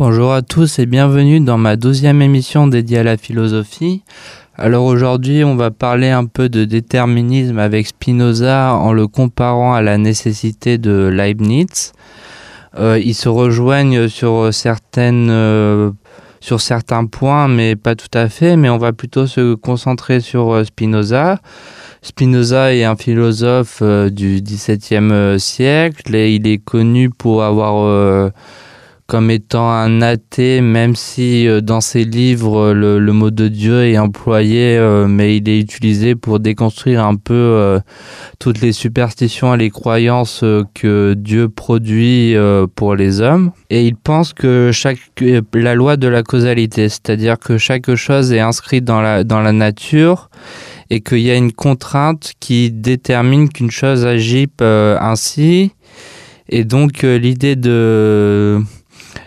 Bonjour à tous et bienvenue dans ma douzième émission dédiée à la philosophie. Alors aujourd'hui, on va parler un peu de déterminisme avec Spinoza en le comparant à la nécessité de Leibniz. Euh, ils se rejoignent sur certaines euh, sur certains points, mais pas tout à fait. Mais on va plutôt se concentrer sur euh, Spinoza. Spinoza est un philosophe du XVIIe siècle et il est connu pour avoir comme étant un athée, même si euh, dans ses livres le, mot de Dieu est employé, euh, mais il est utilisé pour déconstruire un peu euh, toutes les superstitions et les croyances que Dieu produit pour les hommes. Et il pense que chaque, la loi de la causalité, c'est-à-dire que chaque chose est inscrite dans la, dans la nature et qu'il y a une contrainte qui détermine qu'une chose agit ainsi. Et donc l'idée de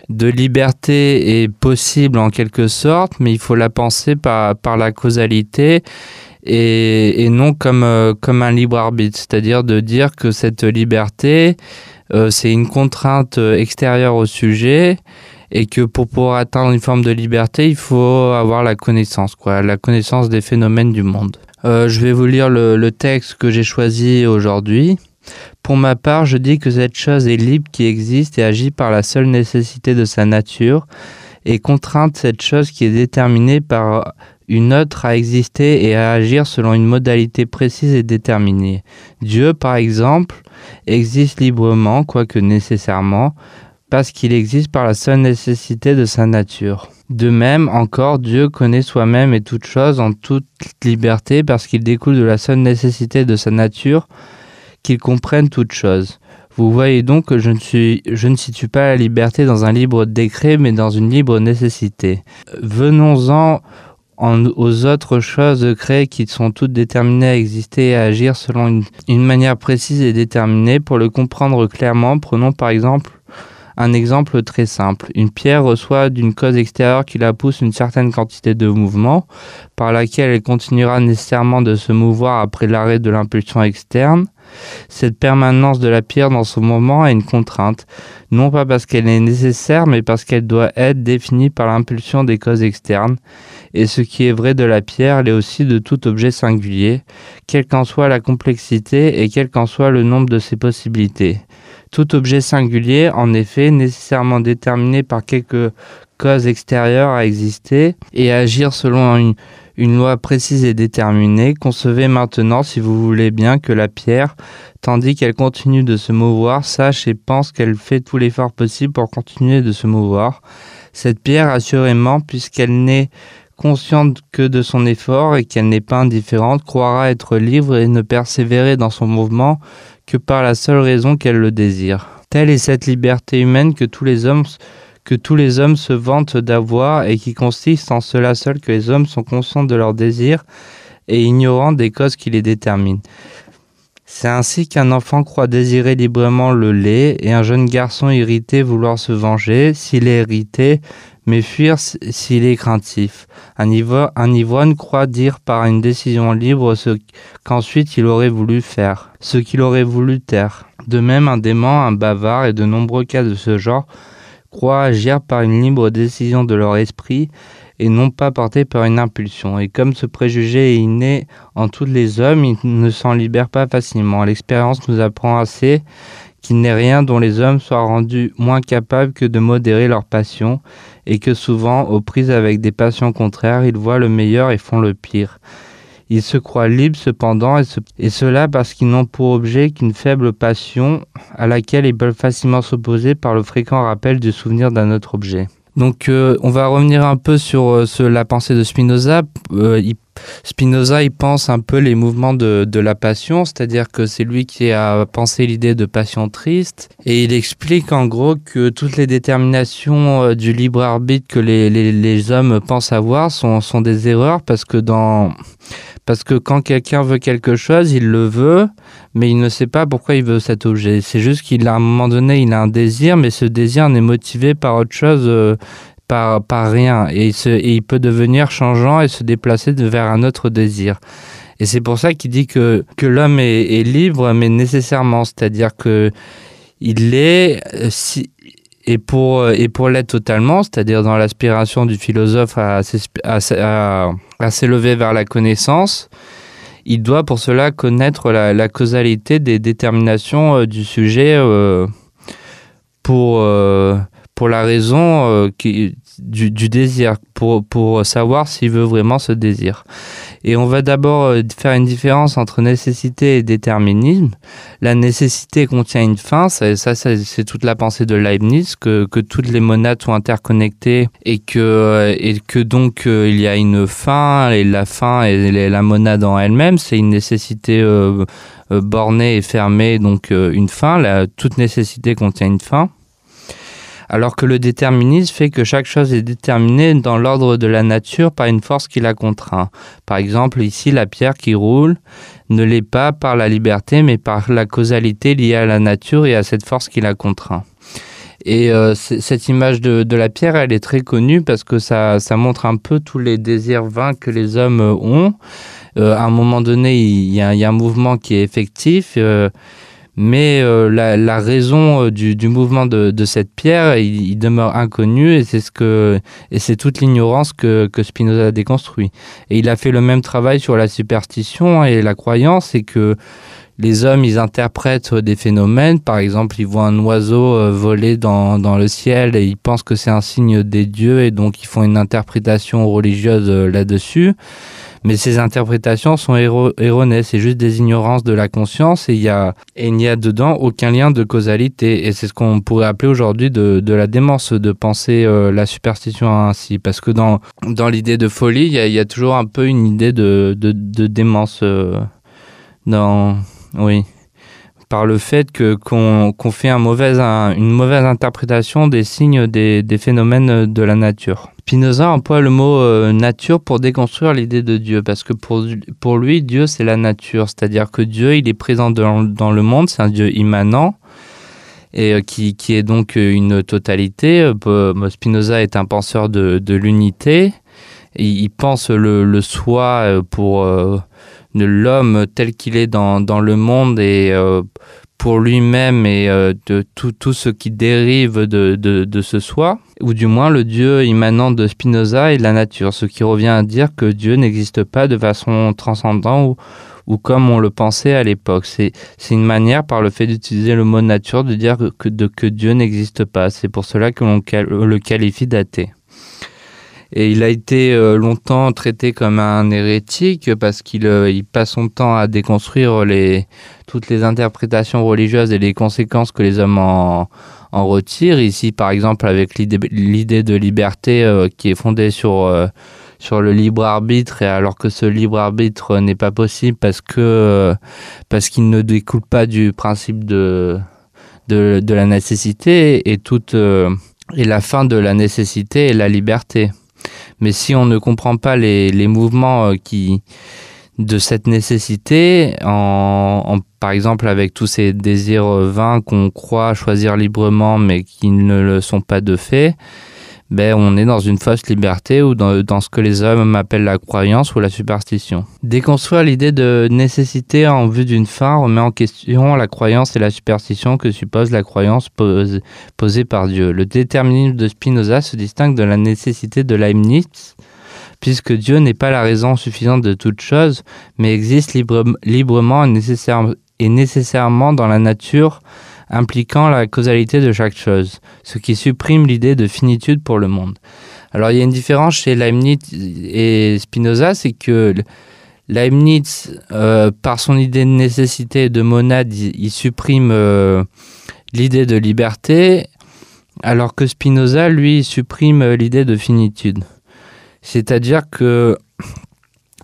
de liberté est possible en quelque sorte, mais il faut la penser par, par la causalité et, non comme, euh, comme un libre arbitre, c'est-à-dire de dire que cette liberté, euh, c'est une contrainte extérieure au sujet et que pour pouvoir atteindre une forme de liberté, il faut avoir la connaissance, quoi, la connaissance des phénomènes du monde. Euh, je vais vous lire le texte que j'ai choisi aujourd'hui. Pour ma part, je dis que cette chose est libre qui existe et agit par la seule nécessité de sa nature, et contrainte cette chose qui est déterminée par une autre à exister et à agir selon une modalité précise et déterminée. Dieu, par exemple, existe librement, quoique nécessairement, parce qu'il existe par la seule nécessité de sa nature. De même, encore, Dieu connaît soi-même et toute chose en toute liberté parce qu'il découle de la seule nécessité de sa nature, qu'ils comprennent toute chose. Vous voyez donc que je ne, suis, situe pas la liberté dans un libre décret, mais dans une libre nécessité. Venons-en aux autres choses créées qui sont toutes déterminées à exister et à agir selon une, une manière précise et déterminée. Pour le comprendre clairement, prenons par exemple un exemple très simple. Une pierre reçoit d'une cause extérieure qui la pousse une certaine quantité de mouvement, par laquelle elle continuera nécessairement de se mouvoir après l'arrêt de l'impulsion externe. Cette permanence de la pierre dans son moment a une contrainte, non pas parce qu'elle est nécessaire, mais parce qu'elle doit être définie par l'impulsion des causes externes. Et ce qui est vrai de la pierre l'est aussi de tout objet singulier, quelle qu'en soit la complexité et quel qu'en soit le nombre de ses possibilités. Tout objet singulier, en effet, nécessairement déterminé par quelque cause extérieure à exister et agir selon une, loi précise et déterminée, concevez maintenant, si vous voulez bien, que la pierre, tandis qu'elle continue de se mouvoir, sache et pense qu'elle fait tout l'effort possible pour continuer de se mouvoir. Cette pierre, assurément, puisqu'elle n'est consciente que de son effort et qu'elle n'est pas indifférente, croira être libre et ne persévérer dans son mouvement que par la seule raison qu'elle le désire. Telle est cette liberté humaine que tous les hommes se vantent d'avoir et qui consiste en cela seul que les hommes sont conscients de leurs désirs et ignorants des causes qui les déterminent. C'est ainsi qu'un enfant croit désirer librement le lait et un jeune garçon irrité vouloir se venger s'il est irrité, mais fuir s'il est craintif. Un, ivrogne croit dire par une décision libre ce qu'ensuite il aurait voulu faire, ce qu'il aurait voulu taire. De même, un dément, un bavard et de nombreux cas de ce genre croient agir par une libre décision de leur esprit et non pas portés par une impulsion. Et comme ce préjugé est inné en tous les hommes, ils ne s'en libèrent pas facilement. L'expérience nous apprend assez qu'il n'est rien dont les hommes soient rendus moins capables que de modérer leurs passions, et que souvent, aux prises avec des passions contraires, ils voient le meilleur et font le pire. Ils se croient libres cependant, et, cela parce qu'ils n'ont pour objet qu'une faible passion à laquelle ils peuvent facilement s'opposer par le fréquent rappel du souvenir d'un autre objet. Donc euh, on va revenir un peu sur euh, la pensée de Spinoza. Euh, Spinoza, il pense un peu les mouvements de, la passion, c'est-à-dire que c'est lui qui a pensé l'idée de passion triste, et il explique en gros que toutes les déterminations du libre arbitre que les, hommes pensent avoir sont, des erreurs, parce que quand quelqu'un veut quelque chose, il le veut, mais il ne sait pas pourquoi il veut cet objet. C'est juste qu'il a un moment donné, il a un désir, mais ce désir n'est motivé par autre chose, euh, par, par rien. Et il, peut devenir changeant et se déplacer vers un autre désir. Et c'est pour ça qu'il dit que, que l'homme est, libre, mais nécessairement, c'est-à-dire que il est, euh, si, et pour, et pour l'être totalement, c'est-à-dire dans l'aspiration du philosophe à, à, s'élever vers la connaissance, il doit pour cela connaître la, causalité des déterminations du sujet pour, pour la raison qui, du, désir, pour, pour savoir s'il veut vraiment ce désir. Et on va d'abord euh, faire une différence entre nécessité et déterminisme. La nécessité contient une fin, ça, c'est toute la pensée de Leibniz, que, que, toutes les monades sont interconnectées et que, euh, et que donc euh, il y a une fin, et la fin et la monade en elle-même, c'est une nécessité bornée et fermée, donc une fin. La, toute nécessité contient une fin alors que le déterminisme fait que chaque chose est déterminée dans l'ordre de la nature par une force qui la contraint. Par exemple, ici, la pierre qui roule ne l'est pas par la liberté, mais par la causalité liée à la nature et à cette force qui la contraint. Et euh, cette image de, la pierre, elle est très connue parce que ça, montre un peu tous les désirs vains que les hommes ont. Euh, à un moment donné, il y, a, un mouvement qui est effectif. Euh, mais euh, la, la, raison euh, du, du, mouvement de, de, cette pierre, il, demeure inconnu et c'est ce que et c'est toute l'ignorance que, que Spinoza a déconstruit. Et il a fait le même travail sur la superstition et la croyance, et que les hommes, ils interprètent des phénomènes. Par exemple, ils voient un oiseau euh, voler dans, dans le ciel et ils pensent que c'est un signe des dieux et donc ils font une interprétation religieuse là-dessus mais ces interprétations sont erronées, c'est juste des ignorances de la conscience et il a n'y a dedans aucun lien de causalité. Et c'est ce qu'on pourrait appeler aujourd'hui de, de, la démence de penser euh, la superstition ainsi. Parce que dans dans l'idée de folie il y, a, toujours un peu une idée de de, de démence euh, dans oui. Par le fait que qu'on fait un mauvais, une mauvaise interprétation des signes des, des phénomènes de la nature. Spinoza emploie le mot euh, nature pour déconstruire l'idée de Dieu, parce que pour, lui, Dieu, c'est la nature, c'est-à-dire que Dieu, il est présent dans, le monde, c'est un Dieu immanent, et euh, qui, qui, est donc une totalité. Euh, Spinoza est un penseur de, l'unité, il pense le, le soi pour l'homme tel qu'il est dans, dans le monde et pour lui-même et de tout, tout ce qui dérive de, de, de ce soi ou du moins le Dieu immanent de Spinoza et de la nature, ce qui revient à dire que Dieu n'existe pas de façon transcendante ou, comme on le pensait à l'époque. C'est une manière, par le fait d'utiliser le mot nature, de dire que, que Dieu n'existe pas. C'est pour cela que l'on le qualifie d'athée. Et il a été euh, longtemps traité comme un hérétique parce qu'il euh, passe son temps à déconstruire toutes les interprétations religieuses et les conséquences que les hommes en, en retire. Ici, par exemple, avec l'idée de liberté euh, qui est fondée sur, le libre arbitre, et alors que ce libre arbitre n'est pas possible parce qu'il ne découle pas du principe de, la nécessité et et la fin de la nécessité et la liberté. Mais si on ne comprend pas les, mouvements qui de cette nécessité, par exemple avec tous ces désirs vains qu'on croit choisir librement mais qui ne le sont pas de fait, ben, on est dans une fausse liberté ou dans, ce que les hommes appellent la croyance ou la superstition. Déconstruire l'idée de nécessité en vue d'une fin remet en question la croyance et la superstition que suppose la croyance posée par Dieu. Le déterminisme de Spinoza se distingue de la nécessité de Leibniz, puisque Dieu n'est pas la raison suffisante de toute chose, mais existe libre, librement et nécessairement dans la nature, impliquant la causalité de chaque chose, ce qui supprime l'idée de finitude pour le monde. Alors il y a une différence chez Leibniz et Spinoza, c'est que Leibniz, euh, par son idée de nécessité et de monade, il, supprime euh, l'idée de liberté, alors que Spinoza, lui, supprime l'idée de finitude. C'est-à-dire que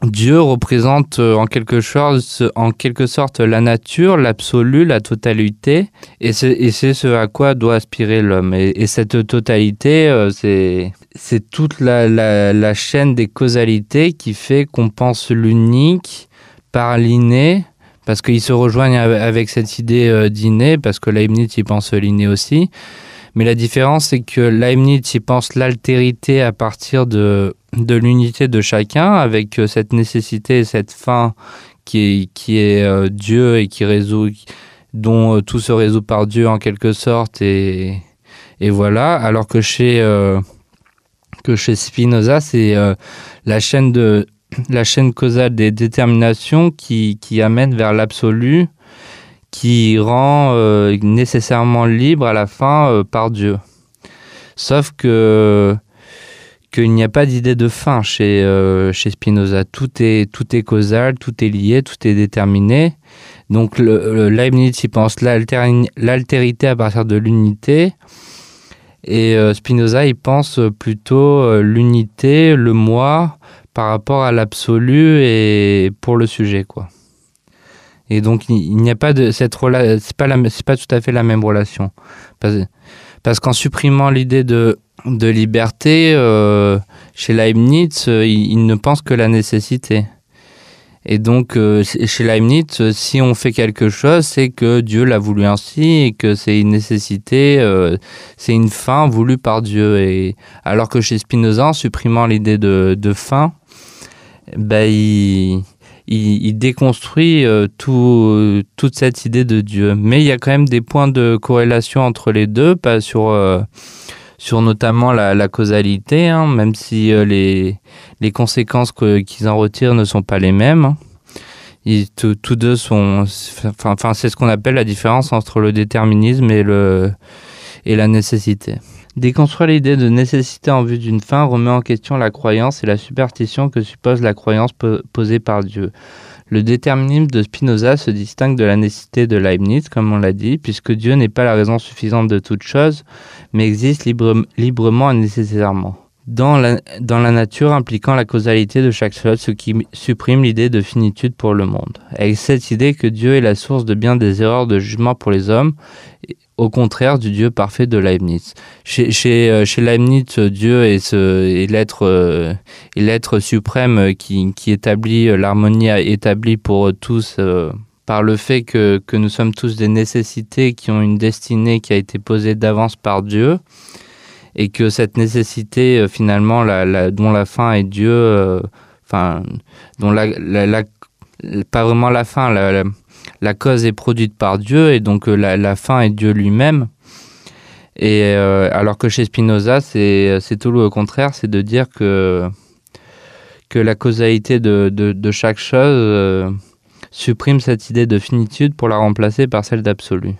Dieu représente euh, en quelque, chose, en quelque sorte la nature, l'absolu, la totalité, et c'est ce à quoi doit aspirer l'homme. Et, cette totalité, euh, c'est toute la, chaîne des causalités qui fait qu'on pense l'unique par l'inné, parce qu'ils se rejoignent avec cette idée euh, d'inné, parce que Leibniz y pense l'inné aussi. Mais la différence, c'est que Leibniz y pense l'altérité à partir de de l'unité de chacun avec euh, cette nécessité et cette fin qui est, qui est euh, Dieu et qui résout, dont euh, tout se résout par Dieu en quelque sorte et, Et voilà, alors que chez, que chez Spinoza, c'est la, chaîne de, la chaîne causale des déterminations qui, qui amène vers l'absolu, qui rend nécessairement libre à la fin par Dieu. Sauf que qu'il n'y a pas d'idée de fin chez, chez Spinoza. Tout est, tout est causal, tout est lié, tout est déterminé. Donc le, Leibniz il pense l'altérité à partir de l'unité. Et euh, Spinoza, il pense plutôt euh, l'unité, le moi, par rapport à l'absolu et pour le sujet, quoi. Et donc, il, n'y a pas de cette relation, c'est pas pas tout à fait la même relation, parce qu'en supprimant l'idée de de liberté euh, chez Leibniz, il, ne pense que la nécessité. Et donc, euh, chez Leibniz, euh, si on fait quelque chose, c'est que Dieu l'a voulu ainsi et que c'est une nécessité, euh, c'est une fin voulue par Dieu. Et alors que chez Spinoza, en supprimant l'idée de, de, fin, ben, il, il, déconstruit tout, toute cette idée de Dieu. Mais il y a quand même des points de corrélation entre les deux, pas sur sur notamment la, causalité, hein, même si euh, les, les conséquences qu'ils en retirent ne sont pas les mêmes. tous deux sont, enfin, c'est ce qu'on appelle la différence entre le déterminisme et le et la nécessité. Déconstruire l'idée de nécessité en vue d'une fin remet en question la croyance et la superstition que suppose la croyance posée par Dieu. Le déterminisme de Spinoza se distingue de la nécessité de Leibniz, comme on l'a dit, puisque Dieu n'est pas la raison suffisante de toute chose, mais existe librement et nécessairement. Dans la, dans la nature impliquant la causalité de chaque chose, ce qui supprime l'idée de finitude pour le monde. Avec cette idée que Dieu est la source de bien des erreurs de jugement pour les hommes, au contraire du Dieu parfait de Leibniz. Chez, chez, euh, Leibniz, Dieu est, ce, est l'être, euh, suprême qui, établit euh, l'harmonie établie pour tous par le fait que, que, nous sommes tous des nécessités qui ont une destinée qui a été posée d'avance par Dieu et que cette nécessité finalement la, dont la fin est Dieu, enfin dont la, la, pas vraiment la fin, la, la cause est produite par Dieu et donc euh, la, fin est Dieu lui-même. Et euh, alors que chez Spinoza, c'est tout le contraire, c'est de dire que, la causalité de, chaque chose euh, supprime cette idée de finitude pour la remplacer par celle d'absolu.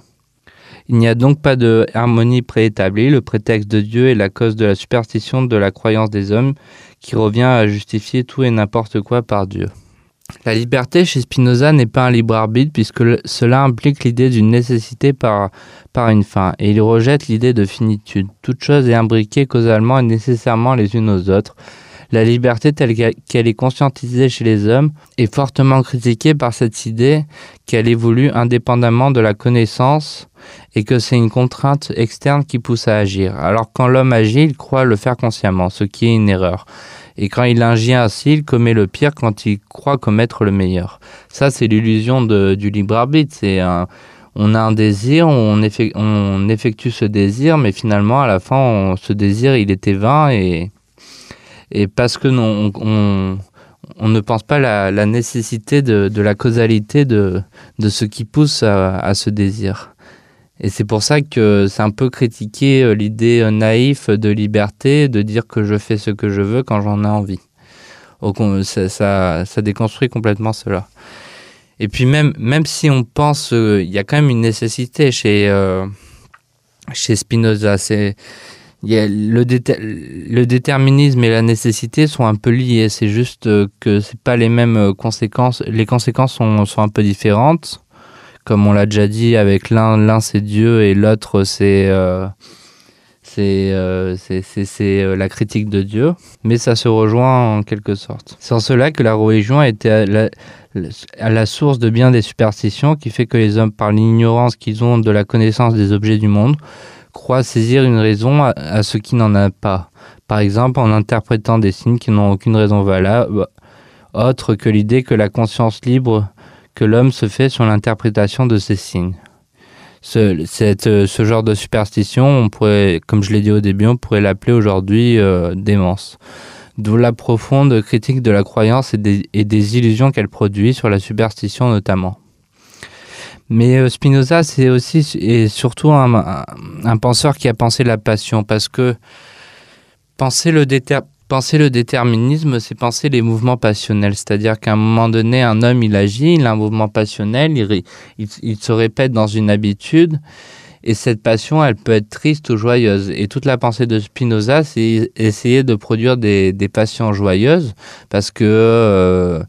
Il n'y a donc pas de harmonie préétablie, le prétexte de Dieu est la cause de la superstition de la croyance des hommes qui revient à justifier tout et n'importe quoi par Dieu. La liberté chez Spinoza n'est pas un libre arbitre puisque cela implique l'idée d'une nécessité par, par une fin et il rejette l'idée de finitude. Toute chose est imbriquée causalement et nécessairement les unes aux autres. La liberté telle qu'elle est conscientisée chez les hommes est fortement critiquée par cette idée qu'elle évolue indépendamment de la connaissance et que c'est une contrainte externe qui pousse à agir. Alors quand l'homme agit, il croit le faire consciemment, ce qui est une erreur. Et quand il agit ainsi, il commet le pire quand il croit commettre le meilleur. Ça, c'est l'illusion du libre arbitre. C'est on a un désir, on, effectue, ce désir, mais finalement, à la fin, ce désir, il était vain et, et parce que non, on, ne pense pas la, la nécessité de, la causalité de, de ce qui pousse à ce désir. Et c'est pour ça que c'est un peu critiqué euh, l'idée euh, naïve de liberté, de dire que je fais ce que je veux quand j'en ai envie. Ça, ça, ça, déconstruit complètement cela. Et puis même, même si on pense, euh, il y a quand même une nécessité chez, chez Spinoza. C'est, le, déterminisme et la nécessité sont un peu liés. C'est juste que c'est pas les mêmes conséquences. Les conséquences sont un peu différentes comme on l'a déjà dit, avec l'un, l'un c'est Dieu et l'autre c'est euh, euh, euh, la critique de Dieu, mais ça se rejoint en quelque sorte. C'est en cela que la religion a été à la, source de bien des superstitions, qui fait que les hommes, par l'ignorance qu'ils ont de la connaissance des objets du monde, croient saisir une raison à, à ce qui n'en a pas. Par exemple, en interprétant des signes qui n'ont aucune raison valable, autre que l'idée que la conscience libre que l'homme se fait sur l'interprétation de ces signes. Euh, ce genre de superstition, on pourrait, comme je l'ai dit au début, on pourrait l'appeler aujourd'hui euh, démence. D'où la profonde critique de la croyance et des, illusions qu'elle produit sur la superstition notamment. Mais Spinoza, c'est aussi et surtout un, penseur qui a pensé la passion, parce que penser le, penser le déterminisme, c'est penser les mouvements passionnels. C'est-à-dire qu'à un moment donné, un homme, il agit, il a un mouvement passionnel, il, se répète dans une habitude, et cette passion, elle peut être triste ou joyeuse. Et toute la pensée de Spinoza, c'est essayer de produire des, passions joyeuses parce que. Euh,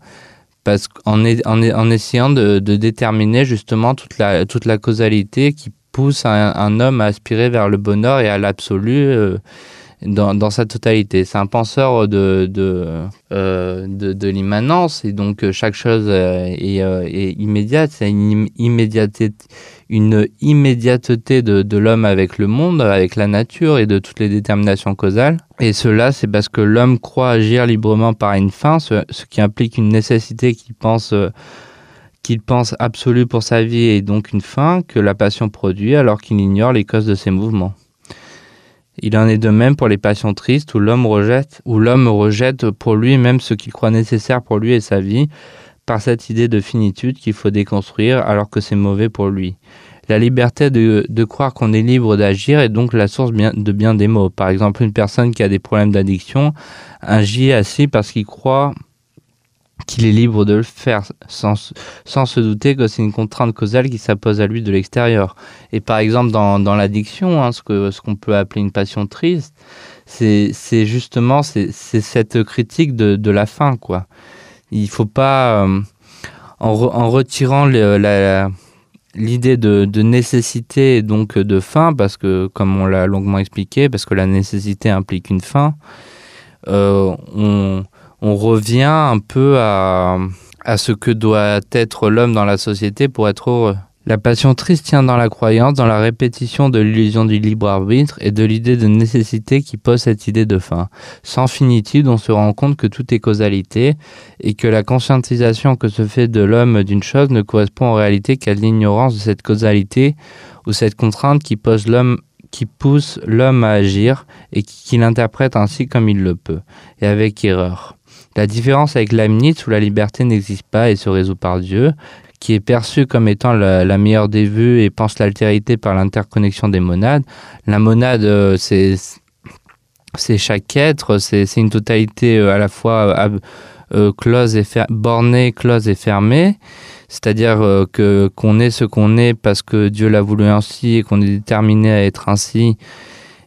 parce qu'en en, en, essayant de, déterminer justement toute la, toute la causalité qui pousse un, un homme à aspirer vers le bonheur et à l'absolu. Euh, dans, sa totalité. C'est un penseur de, de, euh, de, l'immanence et donc euh, chaque chose euh, est, immédiate. C'est une immédiateté, une immédiateté de, l'homme avec le monde, avec la nature et de toutes les déterminations causales. Et cela, c'est parce que l'homme croit agir librement par une fin, ce, ce qui implique une nécessité qu'il pense qu'il pense absolue pour sa vie et donc une fin que la passion produit alors qu'il ignore les causes de ses mouvements. Il en est de même pour les passions tristes où l'homme rejette, où l'homme rejette pour lui même ce qu'il croit nécessaire pour lui et sa vie, par cette idée de finitude qu'il faut déconstruire alors que c'est mauvais pour lui. La liberté de, de croire qu'on est libre d'agir est donc la source de bien des mots. Par exemple, une personne qui a des problèmes d'addiction agit ainsi parce qu'il croit qu'il est libre de le faire sans, sans se douter que c'est une contrainte causale qui s'impose à lui de l'extérieur. Et par exemple, dans, dans l'addiction, hein, ce qu'on ce qu'on peut appeler une passion triste, c'est justement c'est cette critique de, de la fin. Quoi. Il faut pas, euh, en, en retirant l'idée de, de nécessité et donc de fin, parce que, comme on l'a longuement expliqué, parce que la nécessité implique une fin, euh, on on revient un peu à, à ce que doit être l'homme dans la société pour être heureux. La passion triste tient dans la croyance, dans la répétition de l'illusion du libre arbitre et de l'idée de nécessité qui pose cette idée de fin. Sans finitude, on se rend compte que tout est causalité et que la conscientisation que se fait de l'homme d'une chose ne correspond en réalité qu'à l'ignorance de cette causalité ou cette contrainte qui pose l'homme qui pousse l'homme à agir et qui, l'interprète ainsi comme il le peut, et avec erreur. La différence avec Leibniz, où la liberté n'existe pas et se résout par Dieu, qui est perçue comme étant la, meilleure des vues et pense l'altérité par l'interconnexion des monades. La monade, euh, c'est chaque être, c'est une totalité euh, à la fois euh, close et bornée, close et fermée. C'est-à-dire que qu'on est ce qu'on est parce que Dieu l'a voulu ainsi et qu'on est déterminé à être ainsi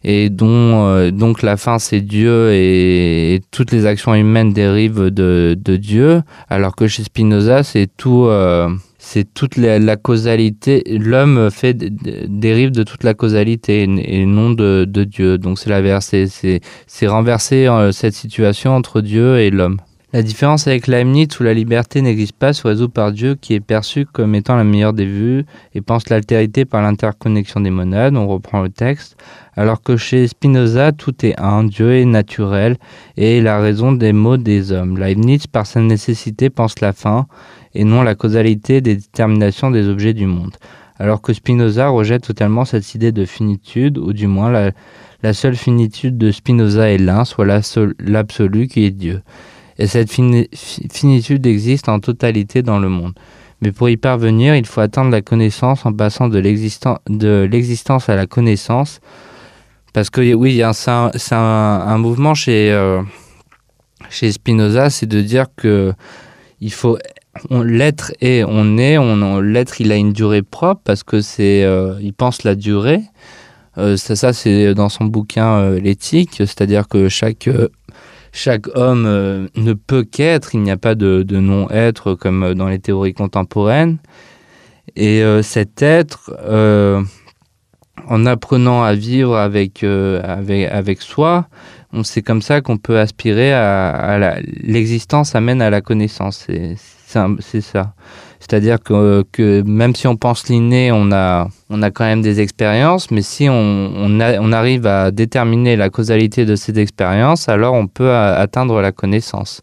et euh, donc la fin c'est Dieu et, toutes les actions humaines dérivent de, Dieu. Alors que chez Spinoza c'est tout euh, c'est toute la, causalité l'homme fait dérive de toute la causalité et, non de, de Dieu. Donc c'est c'est c'est renverser euh, cette situation entre Dieu et l'homme La différence avec Leibniz où la liberté n'existe pas se résout par Dieu qui est perçu comme étant la meilleure des vues et pense l'altérité par l'interconnexion des monades, on reprend le texte, alors que chez Spinoza tout est un, Dieu est naturel et la raison des mots des hommes. Leibniz par sa nécessité pense la fin et non la causalité des déterminations des objets du monde. Alors que Spinoza rejette totalement cette idée de finitude ou du moins la, la seule finitude de Spinoza est l'un, soit l'absolu qui est Dieu et cette fini finitude existe en totalité dans le monde. Mais pour y parvenir, il faut atteindre la connaissance en passant de l'existence à la connaissance. Parce que oui, c'est un, un, un mouvement chez, euh, chez Spinoza, c'est de dire que faut l'être et on est, l'être il a une durée propre parce que c'est euh, il pense la durée. Euh, ça, c'est dans son bouquin euh, l'éthique, c'est-à-dire que chaque chaque homme euh, ne peut qu'être, il n'y a pas de, non-être comme dans les théories contemporaines. Et euh, cet être, euh, en apprenant à vivre avec, euh, avec, avec soi, c'est comme ça qu'on peut aspirer à, à l'existence amène à la connaissance. C'est ça. C'est-à-dire que, même si on pense l'inné, on a, quand même des expériences, mais si on, arrive à déterminer la causalité de cette expérience, alors on peut atteindre la connaissance.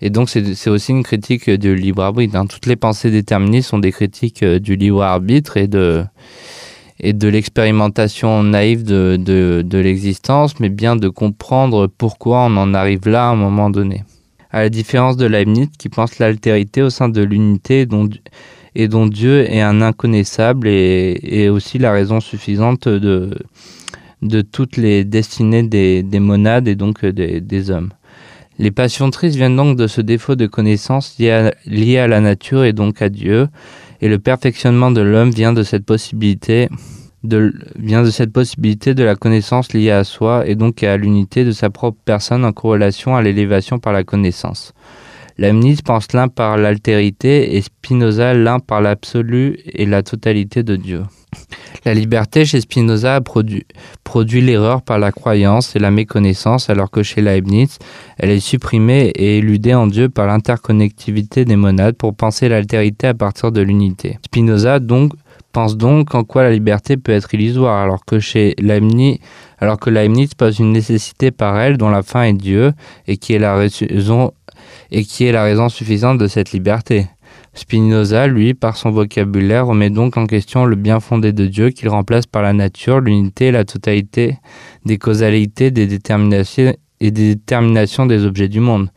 Et donc c'est aussi une critique du libre arbitre. Hein. Toutes les pensées déterminées sont des critiques euh, du libre arbitre et de, l'expérimentation naïve de, de, de l'existence, mais bien de comprendre pourquoi on en arrive là à un moment donné à la différence de Leibniz qui pense l'altérité au sein de l'unité dont et dont Dieu est un inconnaissable et, aussi la raison suffisante de, de toutes les destinées des, monades et donc des, hommes. Les passions tristes viennent donc de ce défaut de connaissance lié à, la nature et donc à Dieu, et le perfectionnement de l'homme vient de cette possibilité de, vient de cette possibilité de la connaissance liée à soi et donc à l'unité de sa propre personne en corrélation à l'élévation par la connaissance. Leibniz pense l'un par l'altérité et Spinoza l'un par l'absolu et la totalité de Dieu. La liberté chez Spinoza produit, produit l'erreur par la croyance et la méconnaissance, alors que chez Leibniz, elle est supprimée et éludée en Dieu par l'interconnectivité des monades pour penser l'altérité à partir de l'unité. Spinoza donc pense donc en quoi la liberté peut être illusoire, alors que chez Leibniz, alors que Leibniz pose une nécessité par elle dont la fin est Dieu et qui est la raison et qui est la raison suffisante de cette liberté. Spinoza, lui, par son vocabulaire, remet donc en question le bien fondé de Dieu qu'il remplace par la nature, l'unité la totalité des causalités des déterminations et des déterminations des objets du monde.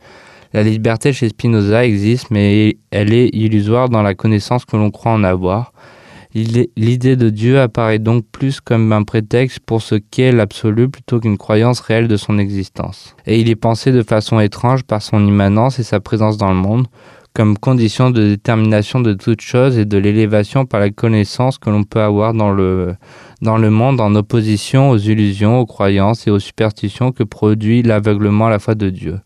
La liberté chez Spinoza existe, mais elle est illusoire dans la connaissance que l'on croit en avoir. L'idée de Dieu apparaît donc plus comme un prétexte pour ce qu'est l'absolu plutôt qu'une croyance réelle de son existence. Et il est pensé de façon étrange par son immanence et sa présence dans le monde, comme condition de détermination de toute chose et de l'élévation par la connaissance que l'on peut avoir dans le, dans le monde en opposition aux illusions, aux croyances et aux superstitions que produit l'aveuglement à la foi de Dieu.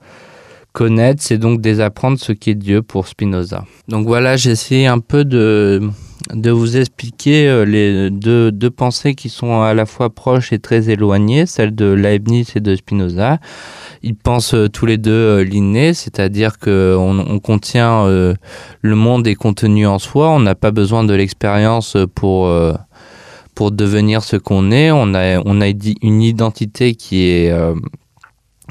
Connaître, c'est donc désapprendre ce qu'est Dieu pour Spinoza. Donc voilà, j'ai essayé un peu de de vous expliquer euh, les deux, deux, pensées qui sont à la fois proches et très éloignées, celle de Leibniz et de Spinoza. Ils pensent euh, tous les deux euh, l'inné, c'est-à-dire qu'on on contient le monde est contenu en soi, on n'a pas besoin de l'expérience pour pour devenir ce qu'on est. On a on a une identité qui est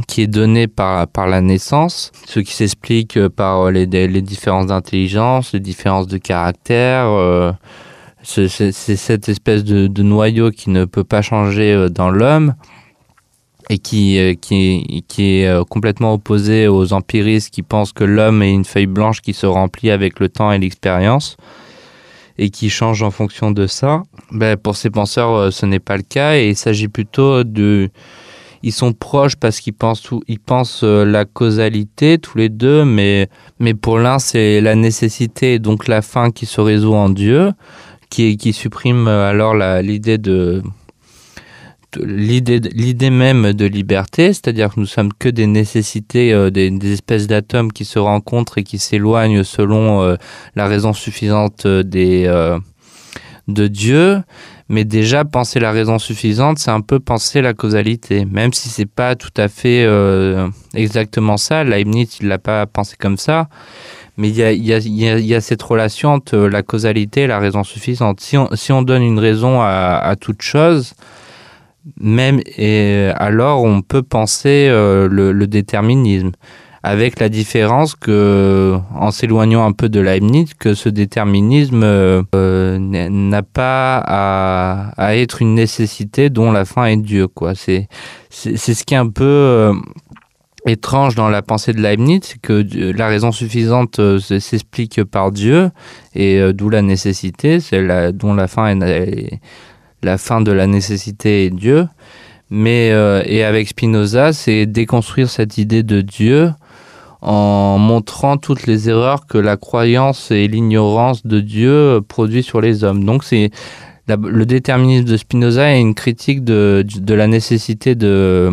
qui est donné par, par la naissance, ce qui s'explique euh, par les, les différences d'intelligence, les différences de caractère. Euh, c'est cette espèce de, noyau qui ne peut pas changer euh, dans l'homme et qui, qui, qui est complètement opposé aux empiristes qui pensent que l'homme est une feuille blanche qui se remplit avec le temps et l'expérience et qui change en fonction de ça. Ben, pour ces penseurs, ce n'est pas le cas et il s'agit plutôt de ils sont proches parce qu'ils pensent ils pensent euh, la causalité tous les deux, mais mais pour l'un c'est la nécessité donc la fin qui se résout en Dieu, qui qui supprime euh, alors l'idée de l'idée même de liberté, c'est-à-dire que nous sommes que des nécessités, euh, des, espèces d'atomes qui se rencontrent et qui s'éloignent selon la raison suffisante des de Dieu. Mais déjà, penser la raison suffisante, c'est un peu penser la causalité, même si c'est pas tout à fait euh, exactement ça. Leibniz, il l'a pas pensé comme ça. Mais il y a, cette relation entre la causalité et la raison suffisante. Si on, donne une raison à, toute chose, même et alors on peut penser euh, le déterminisme avec la différence que, en s'éloignant un peu de Leibniz, que ce déterminisme euh, n'a pas à, être une nécessité dont la fin est Dieu. C'est, c'est, ce qui est un peu euh, étrange dans la pensée de Leibniz, c'est que la raison suffisante euh, s'explique par Dieu, et d'où la nécessité, c'est dont la fin est la fin de la nécessité est Dieu. Mais et avec Spinoza, c'est déconstruire cette idée de Dieu en montrant toutes les erreurs que la croyance et l'ignorance de Dieu produit sur les hommes. Donc c'est le déterminisme de Spinoza est une critique de, de la nécessité de,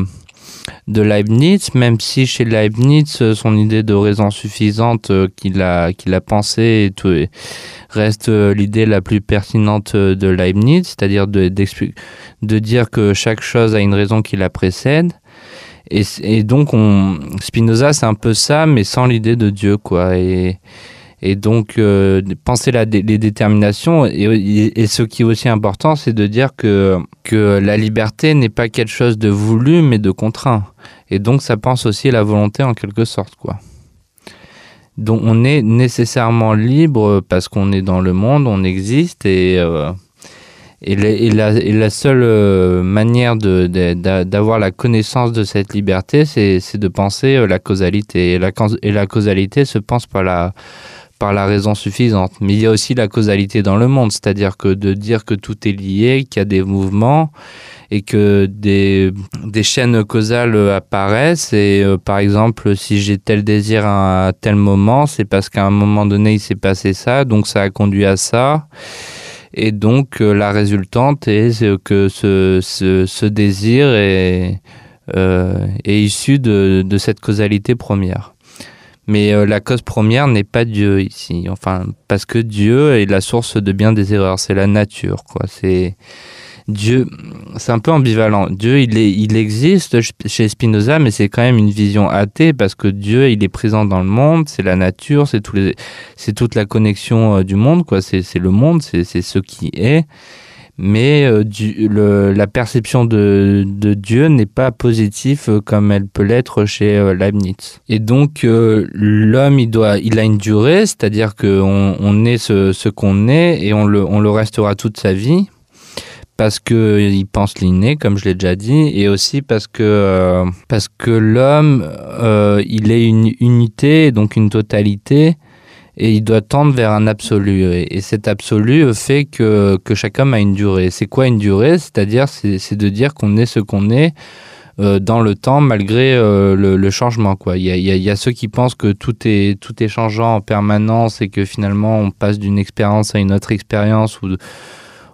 de Leibniz, même si chez Leibniz, son idée de raison suffisante qu'il a, qu'il a pensée reste l'idée la plus pertinente de Leibniz, c'est-à-dire de, de dire que chaque chose a une raison qui la précède. Et, donc, on, Spinoza, c'est un peu ça, mais sans l'idée de Dieu, quoi. Et, donc, euh, penser les déterminations. Et, ce qui est aussi important, c'est de dire que, que la liberté n'est pas quelque chose de voulu, mais de contraint. Et donc, ça pense aussi à la volonté en quelque sorte, quoi. Donc, on est nécessairement libre parce qu'on est dans le monde, on existe et. Euh, et, la, seule euh, manière d'avoir la connaissance de cette liberté, c'est de penser euh, la causalité. Et la, causalité se pense par la, par la raison suffisante. Mais il y a aussi la causalité dans le monde, c'est-à-dire que de dire que tout est lié, qu'il y a des mouvements et que des, des chaînes causales apparaissent. Et euh, par exemple, si j'ai tel désir à tel moment, c'est parce qu'à un moment donné, il s'est passé ça, donc ça a conduit à ça. Et donc euh, la résultante est que ce, ce, désir est, euh, est issu de, de cette causalité première. Mais euh, la cause première n'est pas Dieu ici. Enfin, parce que Dieu est la source de bien des erreurs. C'est la nature, quoi. C'est Dieu. C'est un peu ambivalent. Dieu, il existe chez Spinoza, mais c'est quand même une vision athée parce que Dieu, il est présent dans le monde. C'est la nature. C'est c'est toute la connexion euh, du monde, quoi. C'est, le monde. C'est, ce qui est mais euh, la perception de, Dieu n'est pas positive euh, comme elle peut l'être chez Leibniz. Et donc l'homme, il doit, a une durée, c'est-à-dire qu'on on est ce, qu'on est et on le restera toute sa vie parce que il pense l'inné, comme je l'ai déjà dit, et aussi parce que euh, parce que l'homme, euh, il est une unité, donc une totalité et il doit tendre vers un absolu. Et, et cet absolu fait que, que chaque homme a une durée. C'est quoi une durée? C'est-à-dire, c'est de dire qu'on est ce qu'on est euh, dans le temps, malgré euh, le, changement. Il y a ceux qui pensent que tout est, tout est changeant en permanence et que finalement, on passe d'une expérience à une autre expérience ou,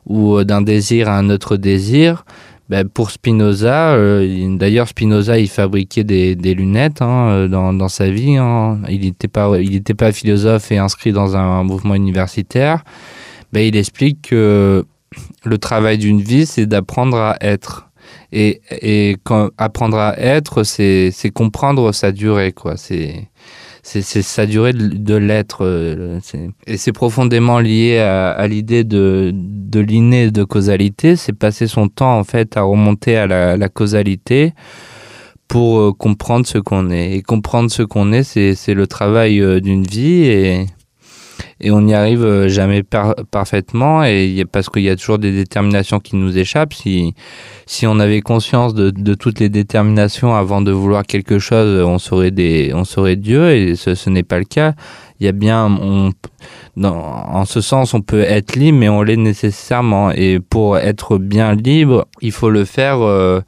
ou d'un désir à un autre désir. Ben, pour Spinoza, euh, d'ailleurs Spinoza il fabriquait des, lunettes hein, dans, dans sa vie. Hein. Il n'était pas, il était pas philosophe et inscrit dans un, mouvement universitaire. Ben, il explique que le travail d'une vie, c'est d'apprendre à être. Et, et apprendre à être, c'est comprendre sa durée. quoi. C'est c'est sa durée de, l'être. Euh, et c'est profondément lié à, l'idée de, de l'inné de causalité. C'est passer son temps en fait à remonter à la, la causalité pour euh, comprendre ce qu'on est. Et comprendre ce qu'on est, c'est le travail euh, d'une vie et et on n'y arrive euh, jamais par parfaitement. Et parce qu'il y a toujours des déterminations qui nous échappent. Si si on avait conscience de, toutes les déterminations avant de vouloir quelque chose on serait des on serait dieu. Et ce, n'est pas le cas. Il y a bien en ce sens on peut être libre mais on l'est nécessairement. Et pour être bien libre il faut le faire euh,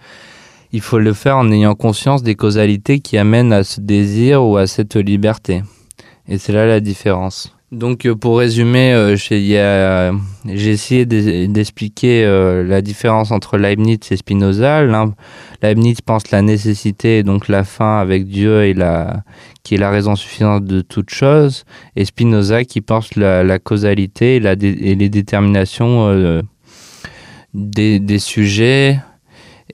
il faut le faire en ayant conscience des causalités qui amènent à ce désir ou à cette liberté. Et c'est là la différence Donc euh, pour résumer, euh, j'ai essayé d'expliquer euh, la différence entre Leibniz et Spinoza. Leibniz pense la nécessité, donc la fin avec Dieu et la, qui est la raison suffisante de toute chose, et Spinoza qui pense la, causalité et, la, et les déterminations des sujets,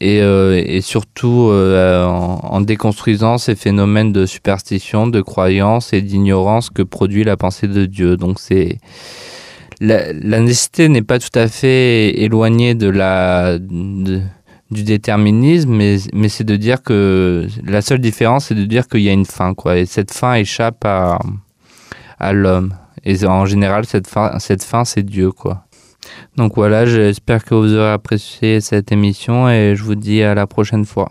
et, euh, et surtout euh, en, déconstruisant ces phénomènes de superstition, de croyance et d'ignorance que produit la pensée de Dieu. Donc c'est la, nécessité n'est pas tout à fait éloignée de la du déterminisme, mais, mais c'est de dire que la seule différence c'est de dire qu'il y a une fin quoi et cette fin échappe à, à l'homme et en général cette fin cette fin c'est Dieu quoi. Donc voilà, j'espère que vous aurez apprécié cette émission et je vous dis à la prochaine fois.